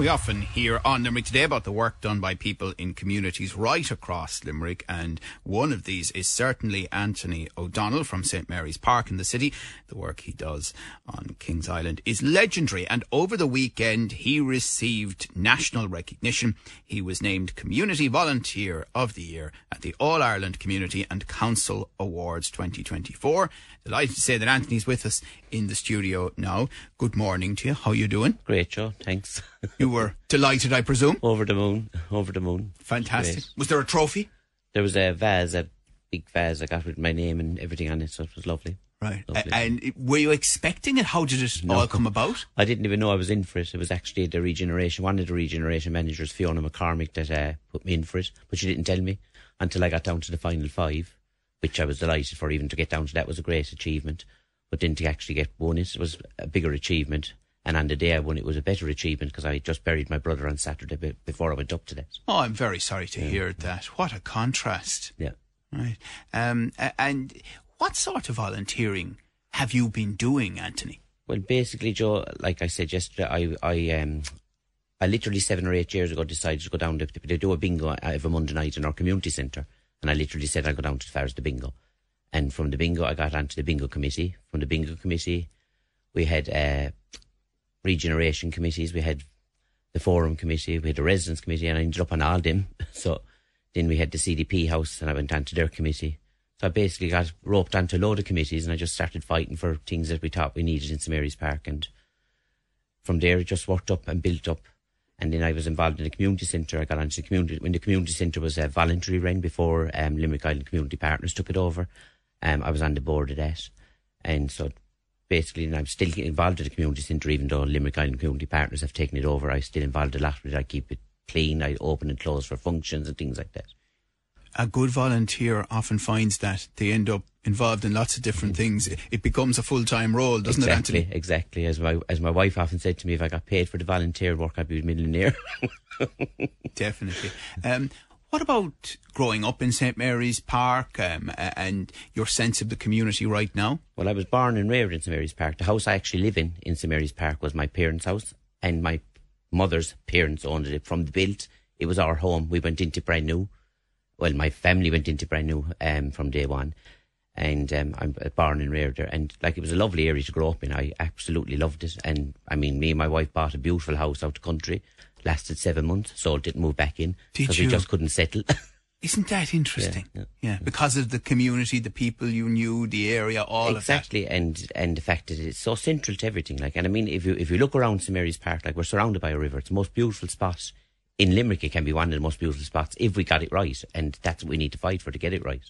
We often hear on Limerick today about the work done by people in communities right across Limerick, and one of these is certainly Anthony O'Donnell from St Mary's Park in the city. The work he does on Kings Island is legendary, and over the weekend he received national recognition. He was named Community Volunteer of the Year at the All Ireland Community and Council Awards 2024. Delighted to say that Anthony's with us in the studio now. Good morning to you. How you doing? Great, Joe. Thanks. You were delighted, I presume. over the moon. Over the moon. Fantastic. Was there a trophy? There was a vase, a big vase I got with my name and everything on it, so it was lovely. Right. Lovely. And were you expecting it? How did it all come about? I didn't even know I was in for it. It was actually the regeneration, one of the regeneration managers, Fiona McCormick, that uh, put me in for it. But she didn't tell me until I got down to the final five, which I was delighted for. Even to get down to that was a great achievement. But then to actually get bonus It was a bigger achievement. And on the day I won, it was a better achievement because I had just buried my brother on Saturday be- before I went up to that. Oh, I'm very sorry to hear that. What a contrast. Yeah. Right. Um, and what sort of volunteering have you been doing, Anthony? Well, basically, Joe, like I said yesterday, I, I, um, I literally seven or eight years ago decided to go down to, they do a bingo every Monday night in our community centre. And I literally said I'd go down as far as the bingo. And from the bingo, I got onto the bingo committee. From the bingo committee, we had, uh, regeneration committees. We had the forum committee. We had the residence committee and I ended up on all them. So then we had the CDP house and I went on to their committee. So I basically got roped onto a load of committees and I just started fighting for things that we thought we needed in St Mary's Park. And from there, it just worked up and built up. And then I was involved in the community centre. I got onto the community when the community centre was a voluntary run before um, Limerick Island Community Partners took it over. Um, I was on the board of that, and so basically, and I'm still involved in the community centre, even though Limerick Island Community Partners have taken it over. I'm still involved a lot with it. I keep it clean. I open and close for functions and things like that. A good volunteer often finds that they end up involved in lots of different things. It- It becomes a full time role, doesn't exactly, it, Anthony? exactly. As my as my wife often said to me, if I got paid for the volunteer work, I'd be a millionaire. Definitely. Um, what about growing up in St Mary's Park um, and your sense of the community right now? Well, I was born and reared in St Mary's Park. The house I actually live in in St Mary's Park was my parents' house, and my mother's parents owned it from the built. It was our home. We went into brand new. Well, my family went into brand new um, from day one, and um, I'm born and reared there. And like it was a lovely area to grow up in. I absolutely loved it. And I mean, me and my wife bought a beautiful house out of the country. Lasted seven months, sold it, moved back in because we just couldn't settle. Isn't that interesting? Yeah, yeah. because of the community, the people you knew, the area, all exactly, and and the fact that it's so central to everything. Like, and I mean, if you if you look around St Mary's Park, like we're surrounded by a river. It's the most beautiful spot in Limerick. It can be one of the most beautiful spots if we got it right, and that's what we need to fight for to get it right.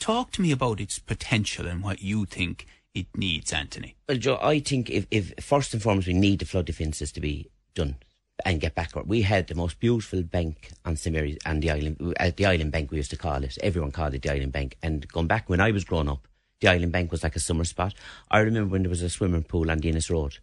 Talk to me about its potential and what you think it needs, Anthony. Well, Joe, I think if, if first and foremost we need the flood defences to be done and get back. We had the most beautiful bank on St Mary's and the island, at the Island Bank we used to call it. Everyone called it the Island Bank. And going back when I was growing up, the Island Bank was like a summer spot. I remember when there was a swimming pool on Dennis Road.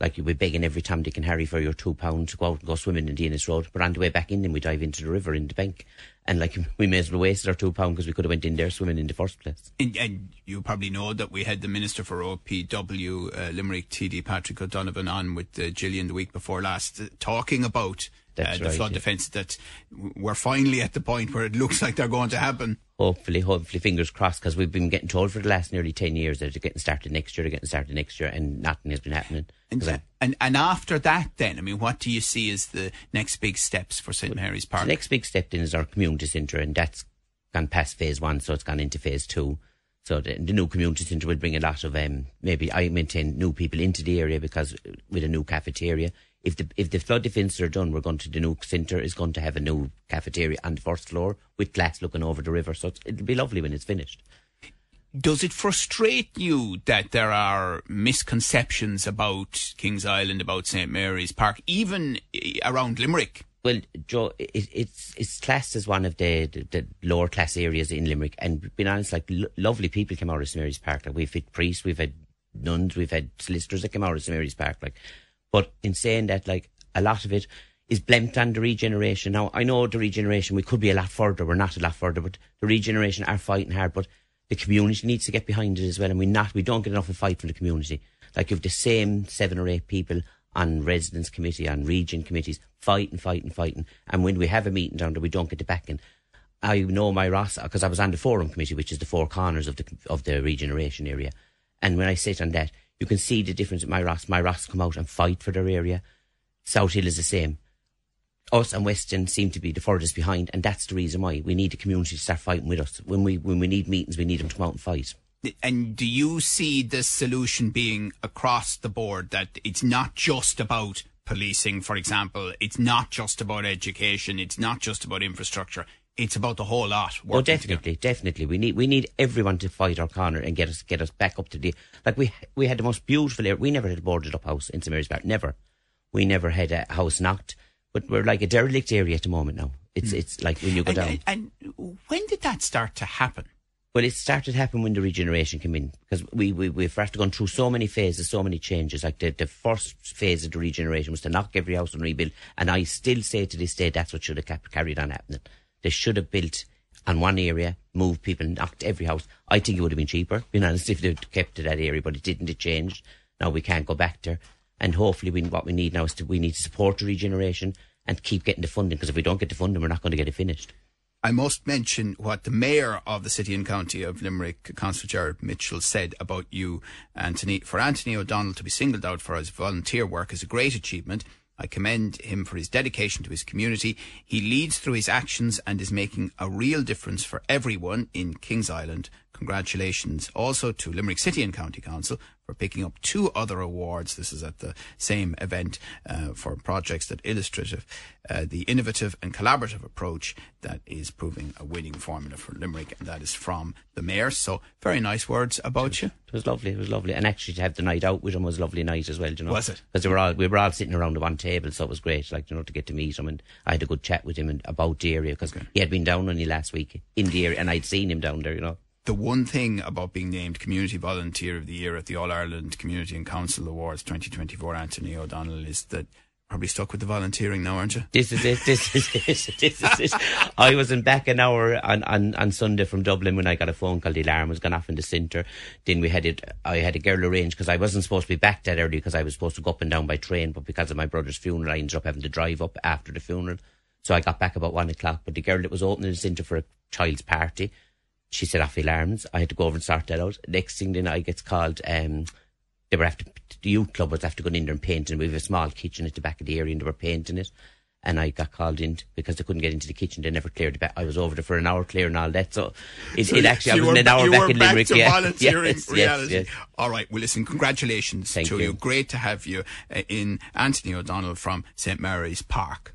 Like you'd be begging every Tom, Dick and Harry for your two pounds to go out and go swimming in Dennis Road. But on the way back in, then we dive into the river in the bank. And like we may as well wasted our two pounds because we could have went in there swimming in the first place. And, and you probably know that we had the Minister for OPW, uh, Limerick TD Patrick O'Donovan, on with uh, Gillian the week before last, uh, talking about uh, the right, flood yeah. defence. That we're finally at the point where it looks like they're going to happen. Hopefully, hopefully, fingers crossed, because we've been getting told for the last nearly 10 years that they're getting started next year, they're getting started next year, and nothing has been happening. And, and and after that, then I mean, what do you see as the next big steps for St Mary's Park? The next big step then is our community centre, and that's gone past phase one, so it's gone into phase two. So the, the new community centre will bring a lot of um, maybe I maintain new people into the area because uh, with a new cafeteria. If the if the flood defences are done, we're going to the new centre is going to have a new cafeteria on the first floor with glass looking over the river. So it's, it'll be lovely when it's finished. Does it frustrate you that there are misconceptions about Kings Island, about St Mary's Park, even eh, around Limerick? Well, Joe, it, it's it's classed as one of the, the, the lower class areas in Limerick, and being honest, like lo- lovely people come out of St Mary's Park. Like we've had priests, we've had nuns, we've had solicitors that come out of St Mary's Park. Like, but in saying that, like a lot of it, is blamed on the regeneration. Now, I know the regeneration, we could be a lot further, we're not a lot further, but the regeneration are fighting hard, but the community needs to get behind it as well, and we not, we don't get enough of a fight from the community. Like, you have the same seven or eight people on residents committee, on region committees, fighting, fighting, fighting, and when we have a meeting down there, we don't get the backing. I know Moyross, because I was on the forum committee, which is the four corners of the, of the regeneration area, and when I sit on that, you can see the difference in Moyross. My Ross come out and fight for their area. Southill is the same us and Weston seem to be the furthest behind, and that's the reason why we need the community to start fighting with us. When we when we need meetings, we need them to come out and fight. And do you see the solution being across the board that it's not just about policing, for example, it's not just about education, it's not just about infrastructure, it's about the whole lot. Oh, definitely, together. definitely. We need we need everyone to fight our corner and get us get us back up to the like we we had the most beautiful. Area. We never had a boarded up house in St Mary's Park. Never. We never had a house knocked but we're like a derelict area at the moment now. It's mm. it's like when you go and, down. And, and, when did that start to happen? Well, it started happening when the regeneration came in because we, we, we've after gone through so many phases, so many changes. Like the, the first phase of the regeneration was to knock every house and rebuild. And I still say to this day that's what should have carried on happening. They should have built on one area, moved people, knocked every house. I think it would have been cheaper, being honest, if they'd kept to that area, but it didn't. It changed. Now we can't go back there. And hopefully, we, what we need now is to, we need to support the regeneration and keep getting the funding because if we don't get the funding, we're not going to get it finished. I must mention what the mayor of the city and county of Limerick, Councillor Gerald Mitchell, said about you, Anthony. For Anthony O'Donnell to be singled out for his volunteer work is a great achievement. I commend him for his dedication to his community. He leads through his actions and is making a real difference for everyone in Kings Island. Congratulations also to Limerick City and County Council for picking up two other awards. This is at the same event uh, for projects that illustrate uh, the innovative and collaborative approach that is proving a winning formula for Limerick, and that is from the mayor. So very nice words about you. It was lovely. It was lovely, and actually to have the night out with him was a lovely night as well. You know, was it? Because we were all we were all sitting around the one table, so it was great. Like you know, to get to meet him, and I had a good chat with him and about the area because okay. he had been down only last week in the area, and I'd seen him down there. You know the one thing about being named Community Volunteer of the Year at the All Ireland Community and Council Awards 2024, Anthony O'Donnell, is that probably stuck with the volunteering now, aren't you? This is it. This is it. This is it. I was in back an hour on, on, on Sunday from Dublin when I got a phone call. The alarm was gone off in the centre. Then we had it. I had a girl arranged because I wasn't supposed to be back that early because I was supposed to go up and down by train, but because of my brother's funeral, I ended up having to drive up after the funeral. So I got back about one o'clock. But the girl that was opening the centre for a child's party she set off the alarms. I had to go over and sort that out. Next thing then I gets called, um, they were after, the youth club was after going in there and painting. We have a small kitchen at the back of the area and they were painting it. And I got called in because they couldn't get into the kitchen. They never cleared it back. I was over there for an hour clearing all that. So it, so it actually, I was an hour back in Limerick. yeah. volunteering yes, reality. Yes, yes. All right. Well, listen, congratulations Thank to you. you. Great to have you uh, in Anthony O'Donnell from St. Mary's Park.